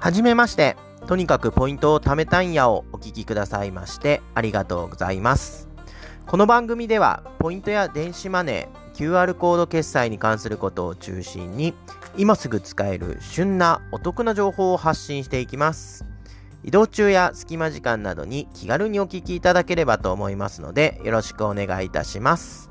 はじめまして。とにかくポイントを貯めたいんやをお聞きくださいましてありがとうございます。この番組ではポイントや電子マネー、QR コード決済に関することを中心に今すぐ使える旬なお得な情報を発信していきます。移動中や隙間時間などに気軽にお聞きいただければと思いますのでよろしくお願いいたします。